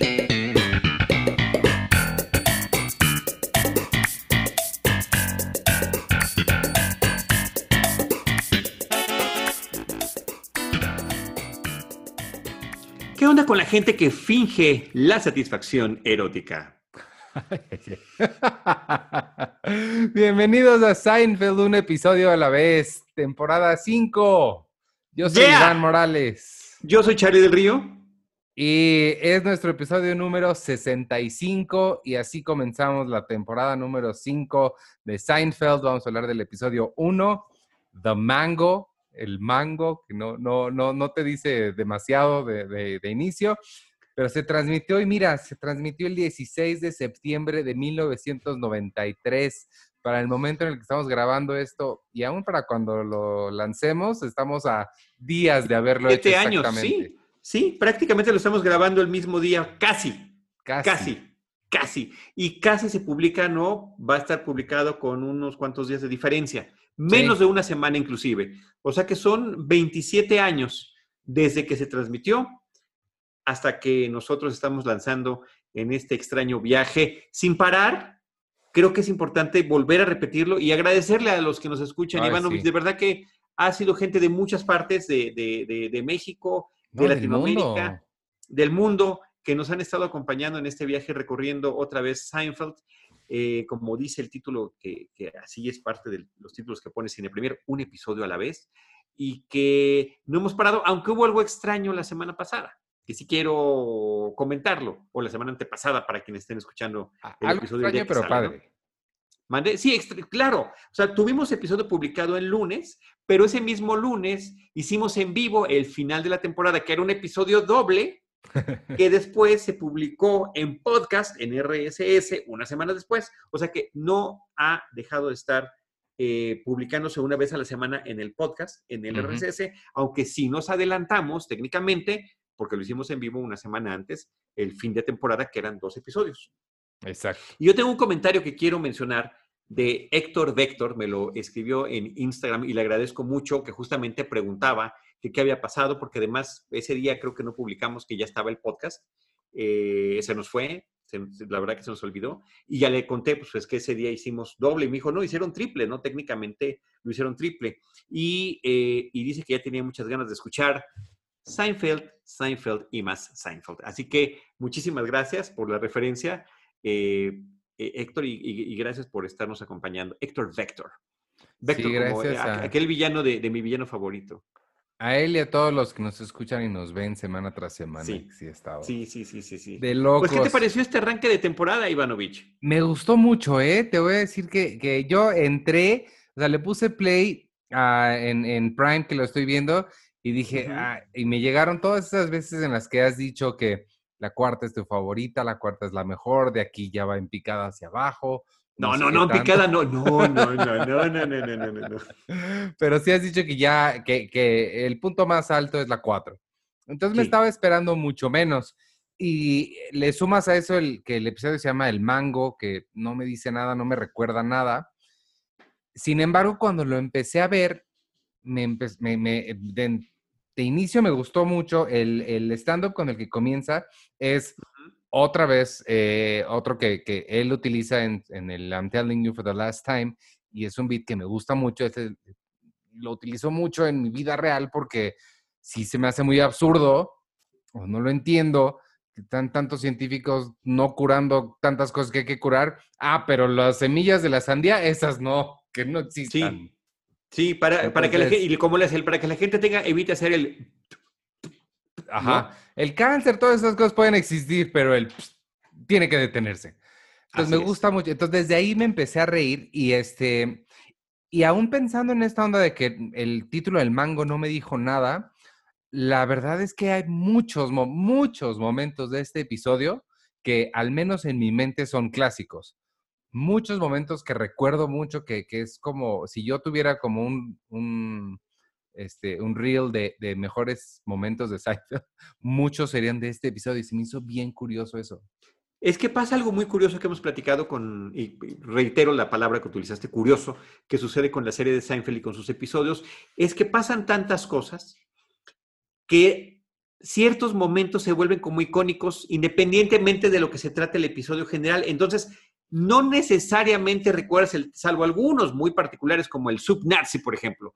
¿Qué onda con la gente que finge la satisfacción erótica? Bienvenidos a Seinfeld, un episodio a la vez, temporada 5. Yo soy Yeah. Iván Morales Yo soy Charlie del Río. Y es nuestro episodio número 65 y así comenzamos la temporada número 5 de Seinfeld. Vamos a hablar del episodio 1, The Mango, el mango, que no, no, no, no te dice demasiado de, de- de inicio, pero se transmitió y mira, se transmitió el 16 de septiembre de 1993. Para el momento en el que estamos grabando esto y aún para cuando lo lancemos, estamos a días de haberlo Siete hecho años, exactamente. sí. Sí, prácticamente lo estamos grabando el mismo día, casi, Casi. casi, casi. Y casi se publica, ¿no? Va a estar publicado con unos cuantos días de diferencia, menos Sí. de una semana inclusive. O sea que son 27 años desde que se transmitió hasta que nosotros estamos lanzando en este extraño viaje sin parar. Creo que es importante volver a repetirlo y agradecerle a los que nos escuchan. Ay, sí. de verdad que ha sido gente de muchas partes de, de- de- de México, de No, Latinoamérica, mundo. del mundo, que nos han estado acompañando en este viaje recorriendo otra vez Seinfeld. Eh, como dice el título, que, que así es parte de los títulos que pone Cine Premier, un episodio a la vez, y que no hemos parado, aunque hubo algo extraño la semana pasada, que sí quiero comentarlo, o la semana antepasada para quienes estén escuchando el Algo episodio extraño, pero sale, ¿no? Mandé, sí, extra- claro. O sea, tuvimos episodio publicado el lunes, pero ese mismo lunes hicimos en vivo el final de la temporada, que era un episodio doble, que después se publicó en podcast, en RSS, una semana después. O sea que no ha dejado de estar eh, publicándose una vez a la semana en el podcast, en el Ujú. RSS, aunque sí nos adelantamos técnicamente, porque lo hicimos en vivo una semana antes, el fin de temporada, que eran dos episodios. Exacto. Y yo tengo un comentario que quiero mencionar de Héctor Vector, me lo escribió en Instagram y le agradezco mucho que justamente preguntaba que qué había pasado, porque además ese día creo que no publicamos que ya estaba el podcast, eh, se nos fue, la verdad que se nos olvidó, y ya le conté, pues es que ese día hicimos doble, y me dijo, no, hicieron triple, ¿no? Técnicamente lo hicieron triple, y, eh, y dice que ya tenía muchas ganas de escuchar Seinfeld, Seinfeld y más Seinfeld. Así que muchísimas gracias por la referencia. eh, eh, Héctor, y, y- y gracias por estarnos acompañando. Héctor Vector. Vector, como, gracias eh, a- aquel villano de, de mi villano favorito. A él y a todos los que nos escuchan y nos ven semana tras semana. Sí. Sí, estaba. Sí, sí, sí, sí, sí. De locos. Pues, ¿qué te pareció este arranque de temporada, Ivanovich? Me gustó mucho, ¿eh? Te voy a decir que, que yo entré, o sea, le puse play ah, en, en Prime, que lo estoy viendo, y dije, ah, y me llegaron todas esas veces en las que has dicho que la cuarta es tu favorita, la cuarta es la mejor, de aquí ya va en picada hacia abajo. No, no, no, tanto. picada, no, no, no, no, no, no, no, no, no, no, no. Pero sí has dicho que ya, que, que el punto más alto es la 4. Entonces me estaba esperando mucho menos. Y le sumas a eso el, que el episodio se llama El Mango, que no me dice nada, no me recuerda nada. Sin embargo, cuando lo empecé a ver, me empe- me- me- de, de inicio me gustó mucho. El, el stand-up con el que comienza es otra vez eh, otro que, que él utiliza en, en el I'm Telling You for the Last Time y es un beat que me gusta mucho. Este, lo utilizo mucho en mi vida real porque sí se me hace muy absurdo o no lo entiendo que están tantos científicos no curando tantas cosas que hay que curar. Ah, pero las semillas de la sandía, esas no, que no existan. Sí. Sí, para, para que la gente, y como le hace el, para que la gente tenga, evite hacer el. Ajá. El cáncer, todas esas cosas pueden existir, pero el tiene que detenerse. Entonces Así me es. gusta mucho. Entonces desde ahí me empecé a reír y este y aún pensando en esta onda de que el título del mango no me dijo nada, la verdad es que hay muchos muchos momentos de este episodio que al menos en mi mente son clásicos. Muchos momentos que recuerdo mucho que, que es como si yo tuviera como un, un este, un reel de, de mejores momentos de Seinfeld, muchos serían de este episodio y se me hizo bien curioso eso. Es que pasa algo muy curioso que hemos platicado con, y reitero la palabra que utilizaste, curioso, que sucede con la serie de Seinfeld y con sus episodios, es que pasan tantas cosas que ciertos momentos se vuelven como icónicos independientemente de lo que se trate el episodio general. Entonces, no necesariamente recuerdas, el, salvo algunos muy particulares como el Subnazi, por ejemplo.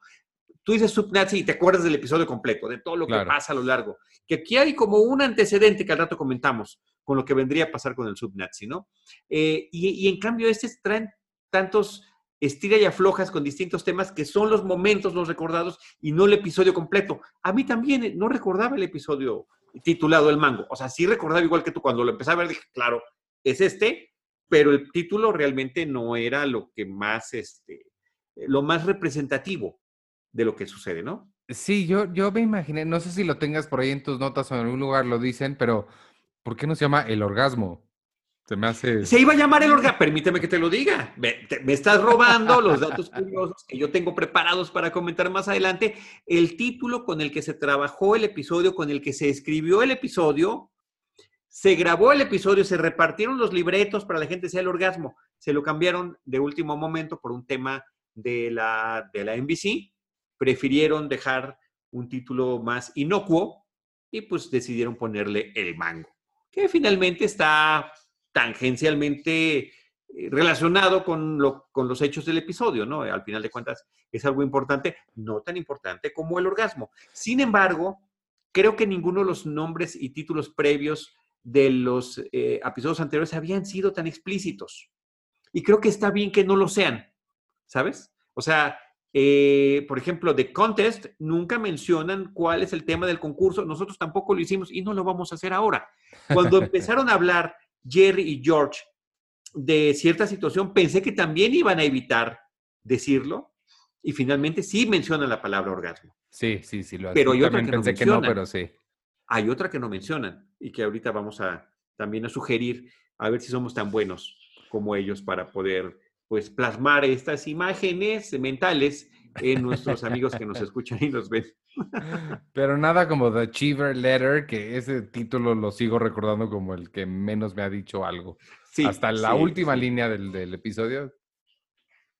Tú dices Subnazi y te acuerdas del episodio completo, de todo lo que pasa a lo largo. Que aquí hay como un antecedente que al rato comentamos con lo que vendría a pasar con el Subnazi, ¿no? Eh, y, y, en cambio, este traen tantos estira y aflojas con distintos temas que son los momentos los recordados y no el episodio completo. A mí también eh, no recordaba el episodio titulado El Mango. O sea, sí recordaba igual que tú cuando lo empecé a ver, dije, claro, es este, pero el título realmente no era lo que más, este, lo más representativo de lo que sucede, ¿no? Sí, yo, yo me imaginé, no sé si lo tengas por ahí en tus notas o en algún lugar lo dicen, pero ¿por qué no se llama el orgasmo? Se me hace. Se iba a llamar el orgasmo. Permíteme que te lo diga. Me, me, estás robando los datos curiosos que yo tengo preparados para comentar más adelante. El título con el que se trabajó el episodio, con el que se escribió el episodio, se grabó el episodio, se repartieron los libretos para la gente sea el orgasmo. Se lo cambiaron de último momento por un tema de la, de la NBC. Prefirieron dejar un título más inocuo y pues decidieron ponerle el mango, que finalmente está tangencialmente eh, relacionado con, lo, con, los hechos del episodio, ¿no? Al final de cuentas es algo importante, no tan importante como el orgasmo. Sin embargo, creo que ninguno de los nombres y títulos previos de los eh, episodios anteriores habían sido tan explícitos. Y creo que está bien que no lo sean, ¿sabes? O sea, eh, por ejemplo, The Contest nunca mencionan cuál es el tema del concurso, nosotros tampoco lo hicimos y no lo vamos a hacer ahora. Cuando empezaron a hablar Jerry y George de cierta situación, pensé que también iban a evitar decirlo y finalmente sí mencionan la palabra orgasmo. Sí, sí, sí, lo Pero hay otra que pensé no que no, pero sí. Hay otra que no mencionan y que ahorita vamos a también a sugerir a ver si somos tan buenos como ellos para poder pues plasmar estas imágenes mentales en nuestros amigos que nos escuchan y nos ven. Pero nada como The Achiever Letter, que ese título lo sigo recordando como el que menos me ha dicho algo. Sí, Hasta la sí, última sí. línea del, del episodio.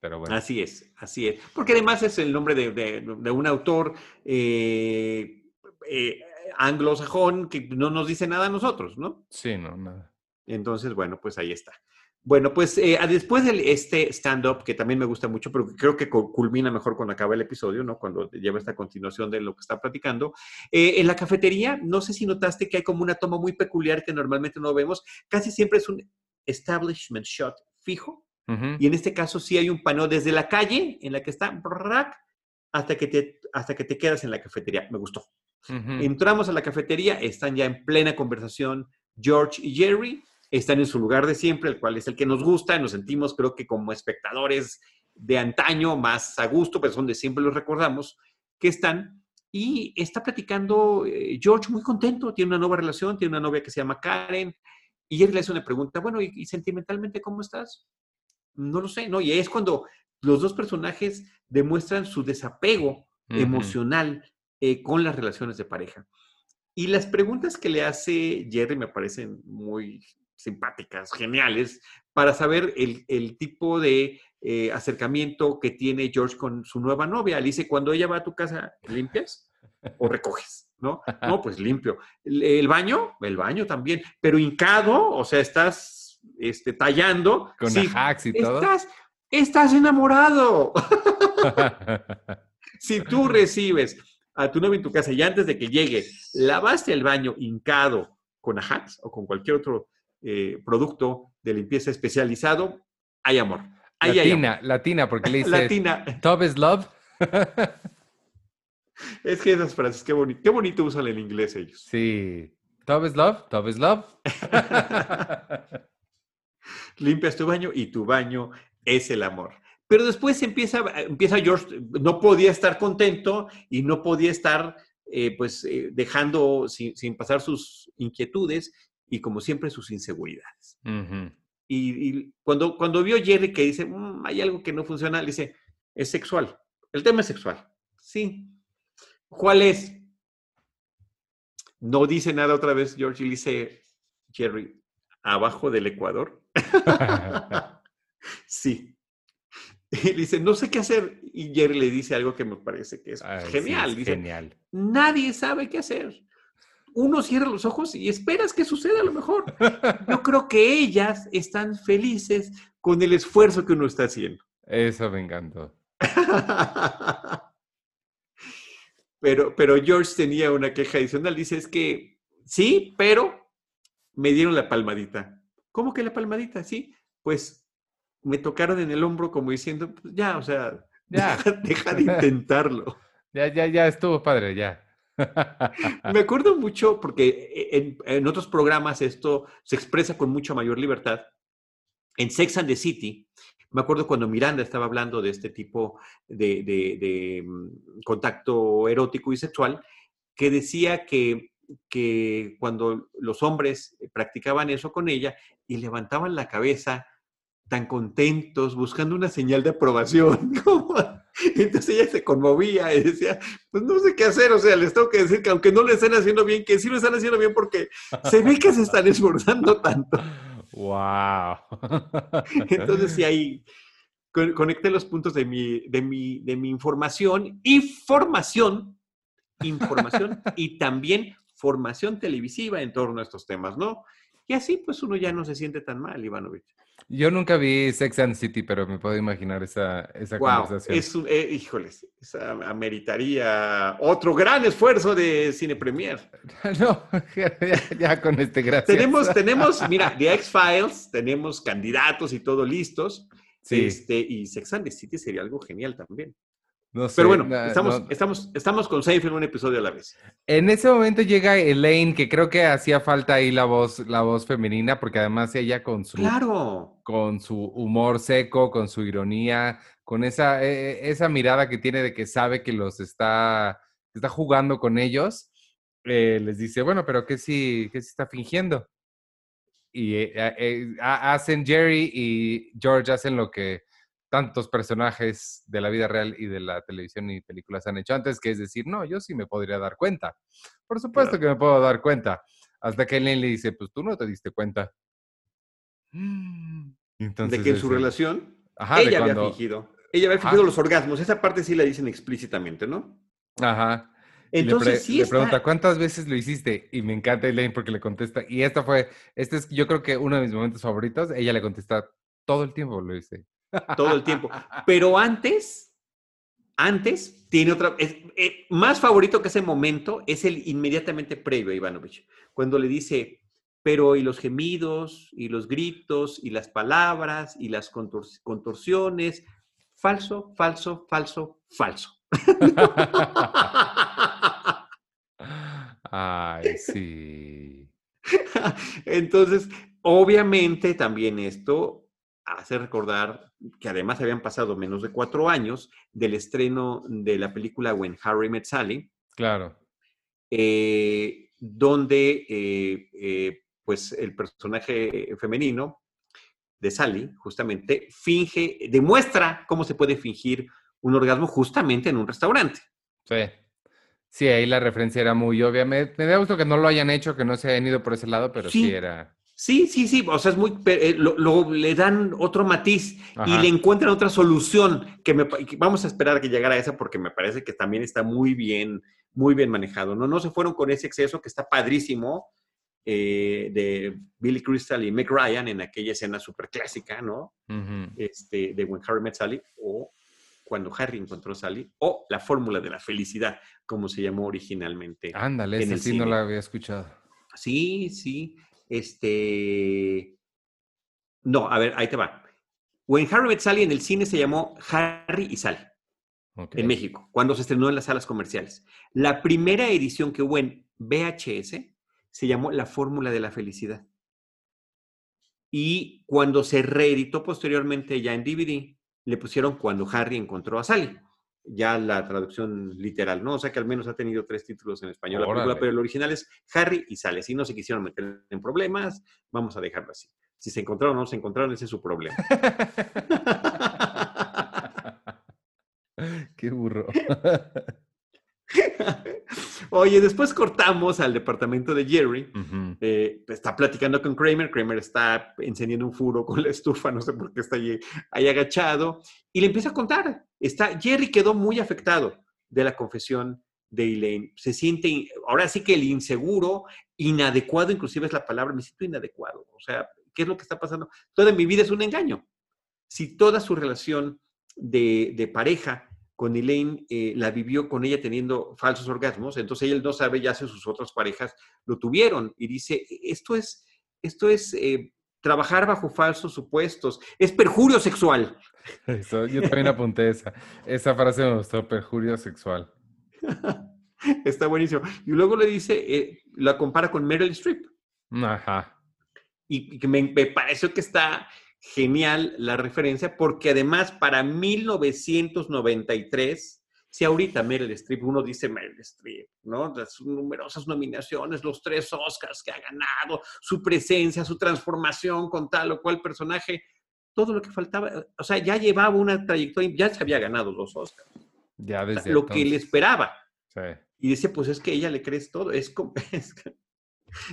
Pero bueno. Así es, así es. Porque además es el nombre de, de- de un autor eh, eh, anglosajón que no nos dice nada a nosotros, ¿no? Sí, no, nada. Entonces, bueno, pues ahí está. Bueno, pues eh, después de este stand-up, que también me gusta mucho, pero creo que cu- culmina mejor cuando acaba el episodio, ¿no? Cuando lleva esta continuación de lo que está platicando. eh, en la cafetería, no sé si notaste que hay como una toma muy peculiar que normalmente no vemos. Casi siempre es un establishment shot fijo. Y en este caso sí hay un paneo desde la calle en la que está hasta que te, hasta que te quedas en la cafetería. Me gustó. Entramos a la cafetería, están ya en plena conversación George y Jerry, están en su lugar de siempre, el cual es el que nos gusta, nos sentimos creo que como espectadores de antaño, más a gusto, pues donde siempre los recordamos, que están. Y está platicando eh, George muy contento, tiene una nueva relación, tiene una novia que se llama Karen, y Jerry le hace una pregunta, bueno, ¿y, y sentimentalmente cómo estás? No lo sé, ¿no? Y es cuando los dos personajes demuestran su desapego emocional eh, con las relaciones de pareja. Y las preguntas que le hace Jerry me parecen muy simpáticas, geniales, para saber el, el tipo de eh, acercamiento que tiene George con su nueva novia. Le dice, cuando ella va a tu casa, ¿limpias o recoges? ¿No? No, pues limpio. ¿El, el baño? El baño también. Pero hincado, o sea, estás este, tallando. Con Sí, hacks y todo. estás, estás enamorado. si tú recibes a tu novio en tu casa y antes de que llegue lavaste el baño hincado con Ajax o con cualquier otro eh, producto de limpieza especializado, hay amor. Ahí hay amor. latina, latina, porque le dice Latina. Top is love. Es que esas frases, qué, boni- qué bonito usan el inglés ellos. sí. Top is love, top is love. Limpias tu baño y tu baño es el amor. Pero después empieza, empieza George, no podía estar contento y no podía estar eh, pues eh, dejando sin, sin pasar sus inquietudes y como siempre sus inseguridades. Y cuando, cuando vio Jerry que dice, "Mm, hay algo que no funciona, le dice, es sexual. El tema es sexual. Sí. ¿Cuál es? No dice nada otra vez George y le dice, Jerry, abajo del Ecuador. sí. Y le dice, no sé qué hacer. Y Jerry le dice algo que me parece que es Ay, sí, genial. es dice, genial. nadie sabe qué hacer. uno cierra los ojos y esperas que suceda a lo mejor. Yo creo que ellas están felices con el esfuerzo que uno está haciendo. Eso me encantó. Pero, pero George tenía una queja adicional. Dice, es que sí, pero me dieron la palmadita. ¿Cómo que la palmadita? Sí, pues me tocaron en el hombro como diciendo, pues ya, o sea, ya. Deja, de intentarlo. Ya, ya, ya estuvo padre, ya. Me acuerdo mucho porque en, en, otros programas esto se expresa con mucha mayor libertad. En Sex and the City, me acuerdo cuando Miranda estaba hablando de este tipo de, mm, contacto erótico y sexual, que decía que, que cuando los hombres practicaban eso con ella y levantaban la cabeza tan contentos, buscando una señal de aprobación. Entonces ella se conmovía y decía, pues no sé qué hacer, o sea, les tengo que decir que aunque no le estén haciendo bien, que sí lo están haciendo bien porque se ve que se están esforzando tanto. ¡Wow! Entonces, sí, ahí conecté los puntos de mi, de mi, de mi información y formación, información y también formación televisiva en torno a estos temas, ¿no? Y así, pues uno ya no se siente tan mal, Ivanovich. Yo nunca vi Sex and City, pero me puedo imaginar esa, esa conversación. Es un, eh, híjoles, esa ameritaría otro gran esfuerzo de Cine Premier. No, ya, con este gracias. Tenemos, tenemos, mira, The X-Files, tenemos candidatos y todo listos. Sí. Este, y Sex and the City sería algo genial también. No sé, Pero bueno, estamos, estamos, estamos con en un episodio a la vez. En ese momento llega Elaine, que creo que hacía falta ahí la voz, la voz femenina, porque además ella con su, claro. con su humor seco, con su ironía, con esa, e, e, esa mirada que tiene de que sabe que los está, está jugando con ellos, eh, les dice, bueno, pero ¿qué si, qué si está fingiendo? Y eh, eh, hacen Jerry y George hacen lo que tantos personajes de la vida real y de la televisión y películas han hecho antes, que es decir, no, yo sí me podría dar cuenta. Por supuesto que me puedo dar cuenta. Hasta que Elaine le dice, pues tú no te diste cuenta. de que en su relación ella había fingido. Ella había fingido los orgasmos. Esa parte sí la dicen explícitamente, ¿no? Ajá. Entonces sí. Le pregunta, ¿cuántas veces lo hiciste? Y me encanta Elaine porque le contesta. Y esta fue, este es yo creo que uno de mis momentos favoritos. Ella le contesta, todo el tiempo lo hice todo el tiempo. Pero antes, antes, tiene otra, eh, más favorito que ese momento es el inmediatamente previo a Ivanovich, cuando le dice, pero y los gemidos, y los gritos, y las palabras, y las contorsiones, falso, falso, falso, falso. Ay, sí. Entonces, obviamente también esto hace recordar que además habían pasado menos de cuatro años del estreno de la película When Harry Met Sally. Claro. Eh, donde eh, eh, pues el personaje femenino de Sally justamente finge, demuestra cómo se puede fingir un orgasmo justamente en un restaurante. Sí. Sí, ahí la referencia era muy obvia. Me, me da gusto que no lo hayan hecho, que no se hayan ido por ese lado, pero sí era. Sí, sí, sí, o sea, es muy, eh, lo, le dan otro matiz y le encuentran otra solución que, me, vamos a esperar a que llegara a esa porque me parece que también está muy bien, muy bien manejado, ¿no? No se fueron con ese exceso que está padrísimo eh, de Billy Crystal y Meg Ryan en aquella escena súper clásica, ¿no? este, de When Harry Met Sally o cuando Harry encontró a Sally o la fórmula de la felicidad, como se llamó originalmente. Ándale, ese sí no la había escuchado. Sí, sí. Este. No, a ver, ahí te va. When Harry Met Sally en el cine se llamó Harry y Sally. En México, cuando se estrenó en las salas comerciales. La primera edición que hubo en VHS se llamó La Fórmula de la Felicidad. Y cuando se reeditó posteriormente ya en DVD, le pusieron Cuando Harry encontró a Sally ya la traducción literal, ¿no? O sea que al menos ha tenido tres títulos en español la película, pero el original es Harry y Sale. Si no se quisieron meter en problemas, vamos a dejarlo así. Si se encontraron o no se encontraron, ese es su problema. Qué burro. Oye, después cortamos al departamento de Jerry. Eh, está platicando con Kramer. Kramer está encendiendo un furo con la estufa, no sé por qué está ahí, ahí agachado. Y le empieza a contar. Está, Jerry quedó muy afectado de la confesión de Elaine. Se siente, ahora sí que el inseguro, inadecuado, inclusive es la palabra, me siento inadecuado. O sea, ¿qué es lo que está pasando? Toda mi vida es un engaño. Si toda su relación de, pareja con Elaine eh, la vivió con ella teniendo falsos orgasmos, entonces él no sabe ya si sus otras parejas lo tuvieron y dice, esto es, esto es eh, trabajar bajo falsos supuestos, es perjurio sexual. yo también apunté esa, esa frase me gustó, perjurio sexual. Está buenísimo. Y luego le dice, eh, la compara con Meryl Streep. Ajá. Y, que me, me, pareció que está genial la referencia, porque además para 1993, si ahorita Meryl Streep, uno dice Meryl Streep, ¿no? Las numerosas nominaciones, los tres Oscars que ha ganado, su presencia, su transformación con tal o cual personaje, todo lo que faltaba, o sea, ya llevaba una trayectoria, ya se había ganado los Oscars. Ya desde lo que le esperaba. Sí. Y dice, pues es que ella le crees todo, es como,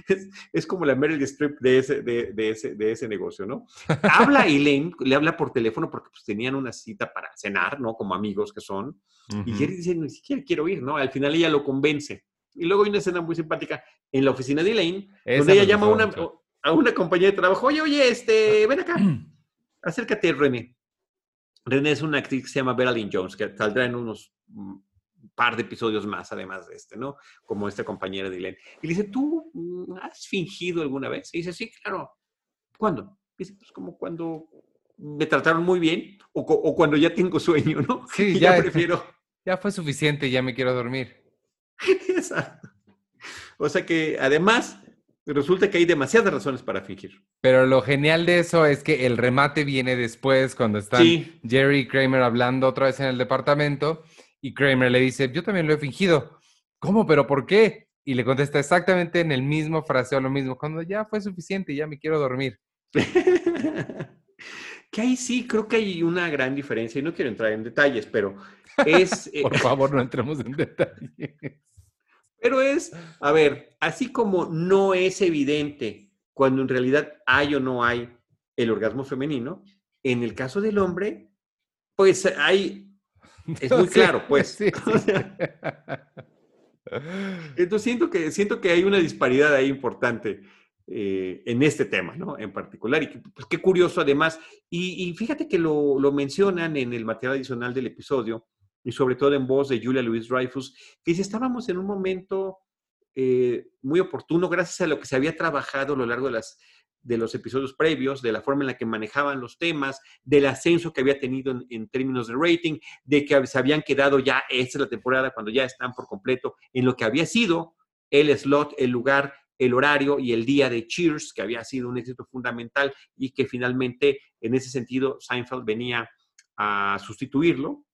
es, como la Meryl Streep de ese, de, ese, de ese negocio, ¿no? Habla a Elaine, le habla por teléfono porque pues, tenían una cita para cenar, ¿no? Como amigos que son. Y Jerry dice, ni siquiera quiero ir, ¿no? Al final ella lo convence. Y luego hay una escena muy simpática en la oficina de Elaine, donde ella llama a una, a una compañía de trabajo, oye, oye, este, ven acá, acércate, René. René es una actriz que se llama Beralyn Jones, que saldrá en unos mm, par de episodios más, además de este, ¿no? Como esta compañera de Elaine. Y le dice, ¿tú mm, has fingido alguna vez? Y dice, sí, claro. ¿Cuándo? dice, pues como cuando me trataron muy bien o, cuando ya tengo sueño, ¿no? Sí, ya, ya prefiero. Ya fue suficiente, ya me quiero dormir. Exacto. O sea que además resulta que hay demasiadas razones para fingir. Pero lo genial de eso es que el remate viene después, cuando están Jerry y Kramer hablando otra vez en el departamento, y Kramer le dice, yo también lo he fingido. ¿Cómo? ¿Pero por qué? Y le contesta exactamente en el mismo fraseo lo mismo, cuando ya fue suficiente, ya me quiero dormir. que ahí sí creo que hay una gran diferencia, y no quiero entrar en detalles, pero es... por favor, no entremos en detalles. Pero es, a ver, así como no es evidente cuando en realidad hay o no hay el orgasmo femenino, en el caso del hombre, pues hay, es muy claro, pues. Entonces siento que, siento que hay una disparidad ahí importante eh, en este tema, ¿no? En particular. Y pues qué curioso además. Y, fíjate que lo, lo, mencionan en el material adicional del episodio, y sobre todo en voz de Julia Louis Dreyfus, que dice, estábamos en un momento eh, muy oportuno gracias a lo que se había trabajado a lo largo de, las, de los episodios previos, de la forma en la que manejaban los temas, del ascenso que había tenido en, términos de rating, de que se habían quedado ya, esta es la temporada, cuando ya están por completo, en lo que había sido el slot, el lugar, el horario y el día de Cheers, que había sido un éxito fundamental y que finalmente, en ese sentido, Seinfeld venía a sustituirlo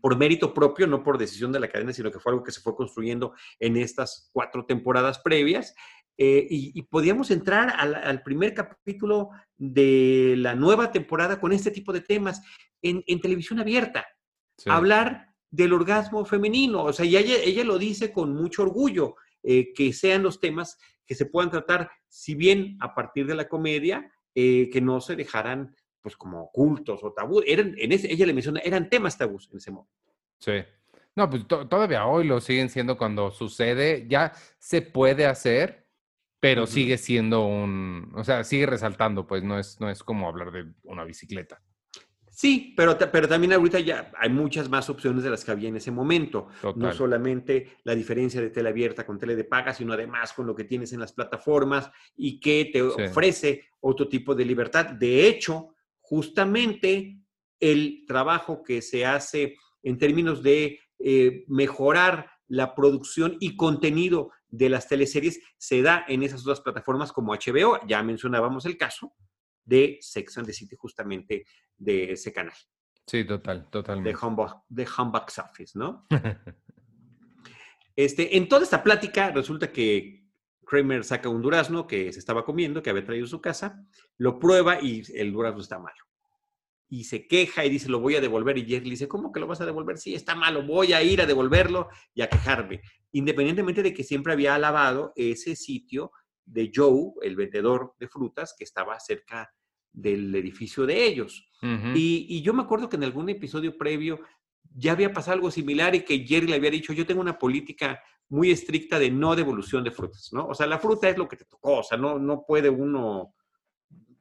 por mérito propio, no por decisión de la cadena, sino que fue algo que se fue construyendo en estas cuatro temporadas previas. Eh, y, podíamos entrar al, primer capítulo de la nueva temporada con este tipo de temas en, televisión abierta. Hablar del orgasmo femenino. O sea, y ella, lo dice con mucho orgullo, eh, que sean los temas que se puedan tratar, si bien a partir de la comedia, eh, que no se dejaran pues como ocultos o tabú. Eran, en ese, ella le menciona, eran temas tabús en ese momento. Sí. No, pues todavía hoy lo siguen siendo cuando sucede, ya se puede hacer, pero sigue siendo un, o sea, sigue resaltando, pues no es, no es como hablar de una bicicleta. Sí, pero, pero también ahorita ya hay muchas más opciones de las que había en ese momento. No solamente la diferencia de tele abierta con tele de paga, sino además con lo que tienes en las plataformas y que te ofrece otro tipo de libertad. De hecho, justamente el trabajo que se hace en términos de eh, mejorar la producción y contenido de las teleseries se da en esas otras plataformas como HBO. Ya mencionábamos el caso de Sex and the City, justamente de ese canal. Sí, total, totalmente. De Home, de Office, ¿no? este, en toda esta plática resulta que Kramer saca un durazno que se estaba comiendo, que había traído a su casa, lo prueba y el durazno está malo. Y se queja y dice, lo voy a devolver. Y Jerry le dice, ¿cómo que lo vas a devolver? Sí, está malo, voy a ir a devolverlo y a quejarme. Independientemente de que siempre había alabado ese sitio de Joe, el vendedor de frutas, que estaba cerca del edificio de ellos. y, y, yo me acuerdo que en algún episodio previo ya había pasado algo similar y que Jerry le había dicho, yo tengo una política muy estricta de no devolución de frutas, ¿no? O sea, la fruta es lo que te tocó, o sea, no, no puede uno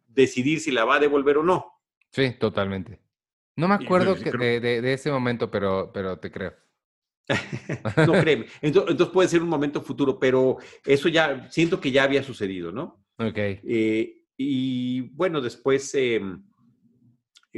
decidir si la va a devolver o no. Sí, totalmente. No me acuerdo de, ese momento, pero, pero te creo. no créeme. Entonces, puede ser un momento futuro, pero eso ya siento que ya había sucedido, ¿no? Ok. Eh, y bueno, después em,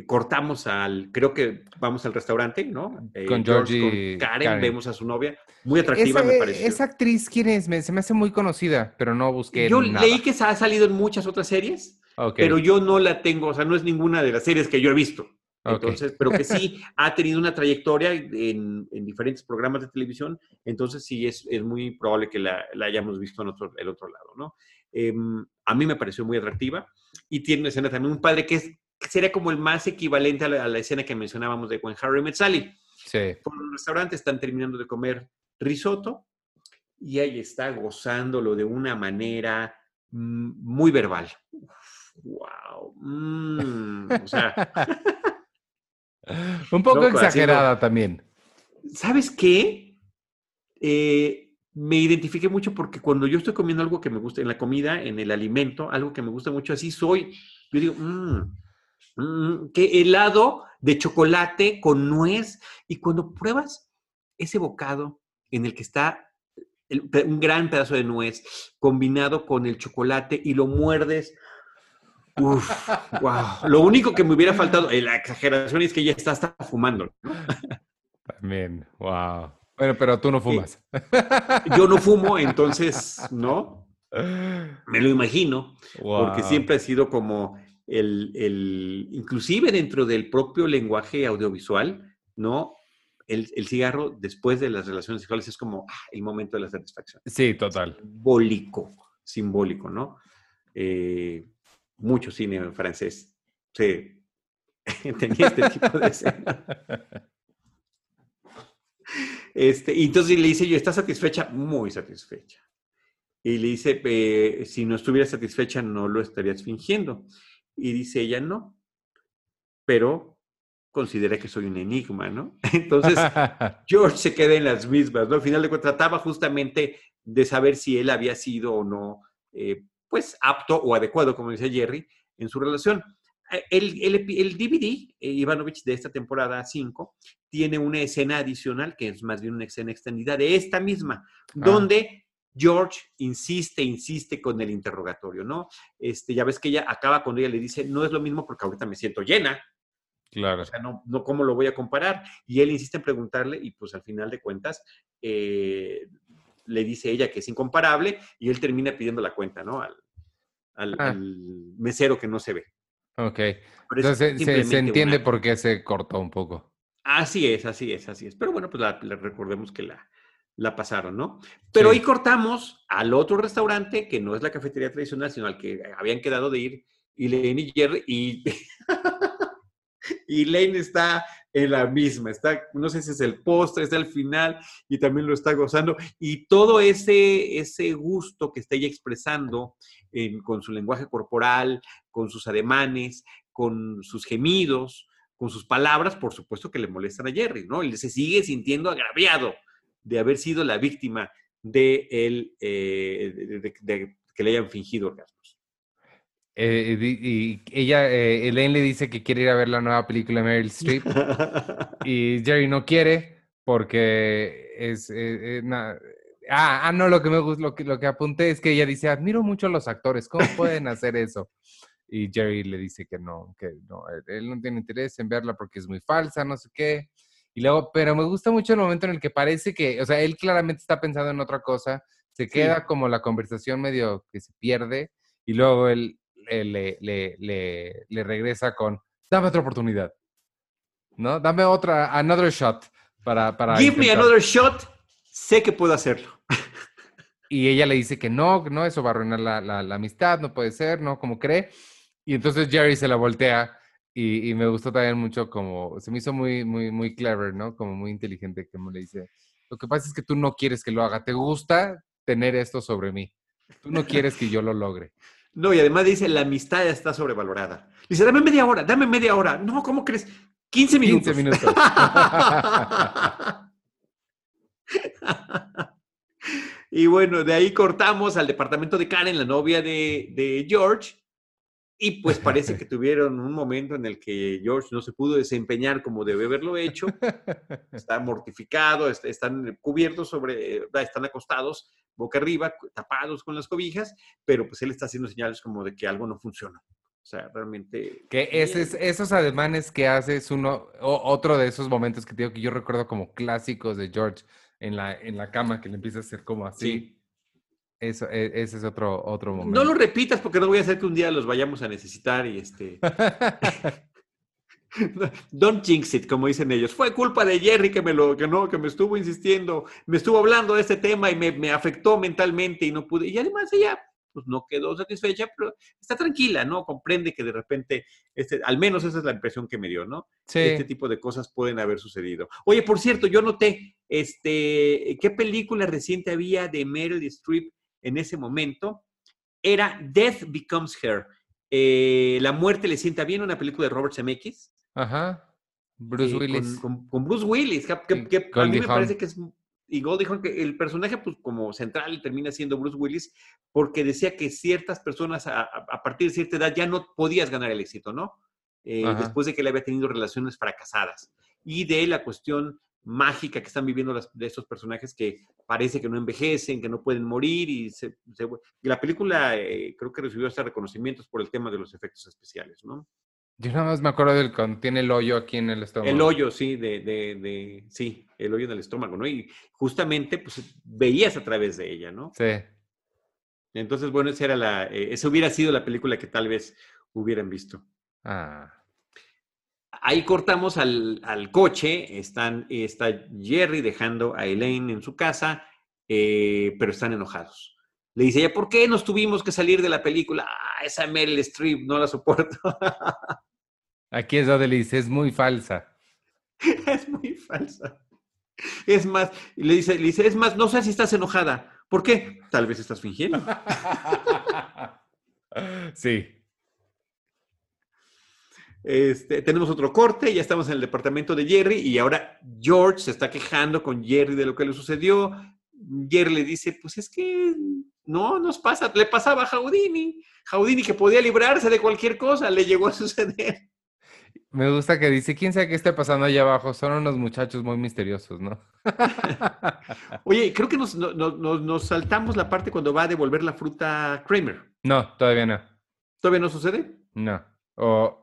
cortamos al, creo que vamos al restaurante, ¿no? Eh, con George, Karen, vemos a su novia, muy atractiva me pareció. Esa actriz, ¿quién es? se me hace muy conocida, pero no busqué Yo leí que ha salido en muchas otras series, pero yo no la tengo, o sea, no es ninguna de las series que yo he visto. Entonces, pero que sí ha tenido una trayectoria en, diferentes programas de televisión, entonces sí es, es muy probable que la, hayamos visto en otro, el otro lado, ¿no? Em, a mí me pareció muy atractiva y tiene una escena también un padre que es sería como el más equivalente a la, escena que mencionábamos de When Harry Met Sally. Sí. Por un restaurante están terminando de comer risotto y ahí está gozándolo de una manera mm, muy verbal. Wow. Mm, o sea. un poco exagerada también. ¿Sabes qué? Eh, me identifiqué mucho porque cuando yo estoy comiendo algo que me gusta, en la comida, en el alimento, algo que me gusta mucho, así soy. Yo digo, mmm, Mm, que helado de chocolate con nuez. Y cuando pruebas ese bocado en el que está un gran pedazo de nuez combinado con el chocolate y lo muerdes, Uf, wow. Lo único que me hubiera faltado, eh, la exageración es que ya está hasta fumando. También, wow. Bueno, pero tú no fumas. yo no fumo, entonces, ¿no? Me lo imagino, porque siempre ha sido como el, el, inclusive dentro del propio lenguaje audiovisual, ¿no? El, el, cigarro después de las relaciones sexuales es como ah, el momento de la satisfacción. Sí, total. Simbólico, simbólico, ¿no? Eh, mucho cine francés sí, tenía este tipo de escena. Este, y entonces le dice yo, ¿estás satisfecha? Muy satisfecha. Y le dice, eh, si no estuvieras satisfecha, no lo estarías fingiendo. Y dice ella, no, pero considera que soy un enigma, ¿no? Entonces, George se queda en las mismas, ¿no? Al final de cuentas, trataba justamente de saber si él había sido o no, eh, pues, apto o adecuado, como dice Jerry, en su relación. Eh, el, el, DVD, eh, Ivanovich, de esta temporada 5, tiene una escena adicional, que es más bien una escena extendida de esta misma, ah. donde George insiste, insiste con el interrogatorio, ¿no? Este, ya ves que ella acaba cuando ella le dice, no es lo mismo porque ahorita me siento llena. Claro. O sea, no, no ¿cómo lo voy a comparar? Y él insiste en preguntarle y pues al final de cuentas eh, le dice ella que es incomparable y él termina pidiendo la cuenta, ¿no? Al, ah. mesero que no se ve. Ok. Entonces se, entiende por qué se cortó un poco. Así es, así es, así es. Pero bueno, pues recordemos que la, la pasaron, ¿no? Pero ahí cortamos al otro restaurante, que no es la cafetería tradicional, sino al que habían quedado de ir, y Lane y Jerry, y, Lane está en la misma, está, no sé si es el postre, está al final, y también lo está gozando, y todo ese, ese gusto que está ella expresando con su lenguaje corporal, con sus ademanes, con sus gemidos, con sus palabras, por supuesto que le molestan a Jerry, ¿no? Y se sigue sintiendo agraviado de haber sido la víctima de, él, eh, que le hayan fingido orgasmos. Eh, y ella, eh, Elaine le dice que quiere ir a ver la nueva película de Meryl Streep y Jerry no quiere porque es... ah, ah, no, lo que me gusta, lo que, lo que apunté es que ella dice, admiro mucho a los actores, ¿cómo pueden hacer eso? Y Jerry le dice que no, que no, él no tiene interés en verla porque es muy falsa, no sé qué. Y luego, pero me gusta mucho el momento en el que parece que, o sea, él claramente está pensando en otra cosa, se queda como la conversación medio que se pierde y luego él, le, le, le, regresa con, dame otra oportunidad, ¿no? Dame otra, another shot para... para Give me another shot, sé que puedo hacerlo. Y ella le dice que no, no, eso va a arruinar la, la, la amistad, no puede ser, ¿no? Como cree. Y entonces Jerry se la voltea y, me gustó también mucho como, se me hizo muy, muy, muy clever, ¿no? Como muy inteligente, como le dice, lo que pasa es que tú no quieres que lo haga, te gusta tener esto sobre mí, tú no quieres que yo lo logre. No, y además dice, la amistad está sobrevalorada. Dice, dame media hora, dame media hora. No, ¿cómo crees? 15 minutos. 15 minutos. y bueno, de ahí cortamos al departamento de Karen, la novia de, de George. Y pues parece que tuvieron un momento en el que George no se pudo desempeñar como debe haberlo hecho. Está mortificado, est- están cubiertos sobre, eh, están acostados boca arriba, tapados con las cobijas, pero pues él está haciendo señales como de que algo no funciona. O sea, realmente... Que ese esos ademanes que hace es uno, o- otro de esos momentos que digo que yo recuerdo como clásicos de George en la, en la cama, que le empieza a hacer como así. Sí. Eso, e- ese es otro, otro momento. No lo repitas porque no voy a hacer que un día los vayamos a necesitar y este... Don't jinx it, como dicen ellos. Fue culpa de Jerry que me lo, que no, que me estuvo insistiendo, me estuvo hablando de este tema y me, me afectó mentalmente y no pude. Y además ella, pues no quedó satisfecha, pero está tranquila, ¿no? Comprende que de repente, este, al menos esa es la impresión que me dio, ¿no? sí. Este tipo de cosas pueden haber sucedido. Oye, por cierto, yo noté, este, ¿qué película reciente había de Meryl Streep en ese momento? Era Death Becomes Her. Eh, la muerte le sienta bien, una película de Robert Zemeckis. Ajá. Bruce eh, Willis. Con, con- con Bruce Willis, que, que- a mí me parece que es... Y Goldie Hawn, que el personaje, pues como central, termina siendo Bruce Willis, porque decía que ciertas personas a, a- partir de cierta edad ya no podías ganar el éxito, ¿no? Eh, después de que él había tenido relaciones fracasadas. Y de la cuestión mágica que están viviendo las- de estos personajes que parece que no envejecen, que no pueden morir. Y, se- se- y la película eh, creo que recibió hasta reconocimientos por el tema de los efectos especiales, ¿no? Yo nada más me acuerdo del cuando tiene el hoyo aquí en el estómago. El hoyo, sí, de, de, de- sí, el hoyo en el estómago, ¿no? Y justamente, pues, veías a través de ella, ¿no? Sí. Entonces, bueno, esa era la, eh, esa hubiera sido la película que tal vez hubieran visto. Ah. Ahí cortamos al, al coche, están, está Jerry dejando a Elaine en su casa, eh, pero están enojados. Le dice ella, ¿por qué nos tuvimos que salir de la película? Ah, esa Meryl Streep, no la soporto. Aquí es donde le dice, es muy falsa. es muy falsa. Es más, le dice, le dice, es más, no sé si estás enojada. ¿Por qué? Tal vez estás fingiendo. sí. Este, tenemos otro corte, ya estamos en el departamento de Jerry y ahora George se está quejando con Jerry de lo que le sucedió. Jerry le dice, pues es que no nos pasa, le pasaba a Houdini. Houdini que podía librarse de cualquier cosa, le llegó a suceder. Me gusta que dice, quién sabe qué está pasando allá abajo. Son unos muchachos muy misteriosos, ¿no? Oye, creo que nos, no- no- nos- nos saltamos la parte cuando va a devolver la fruta Kramer. no, todavía no. ¿Todavía no sucede? No. O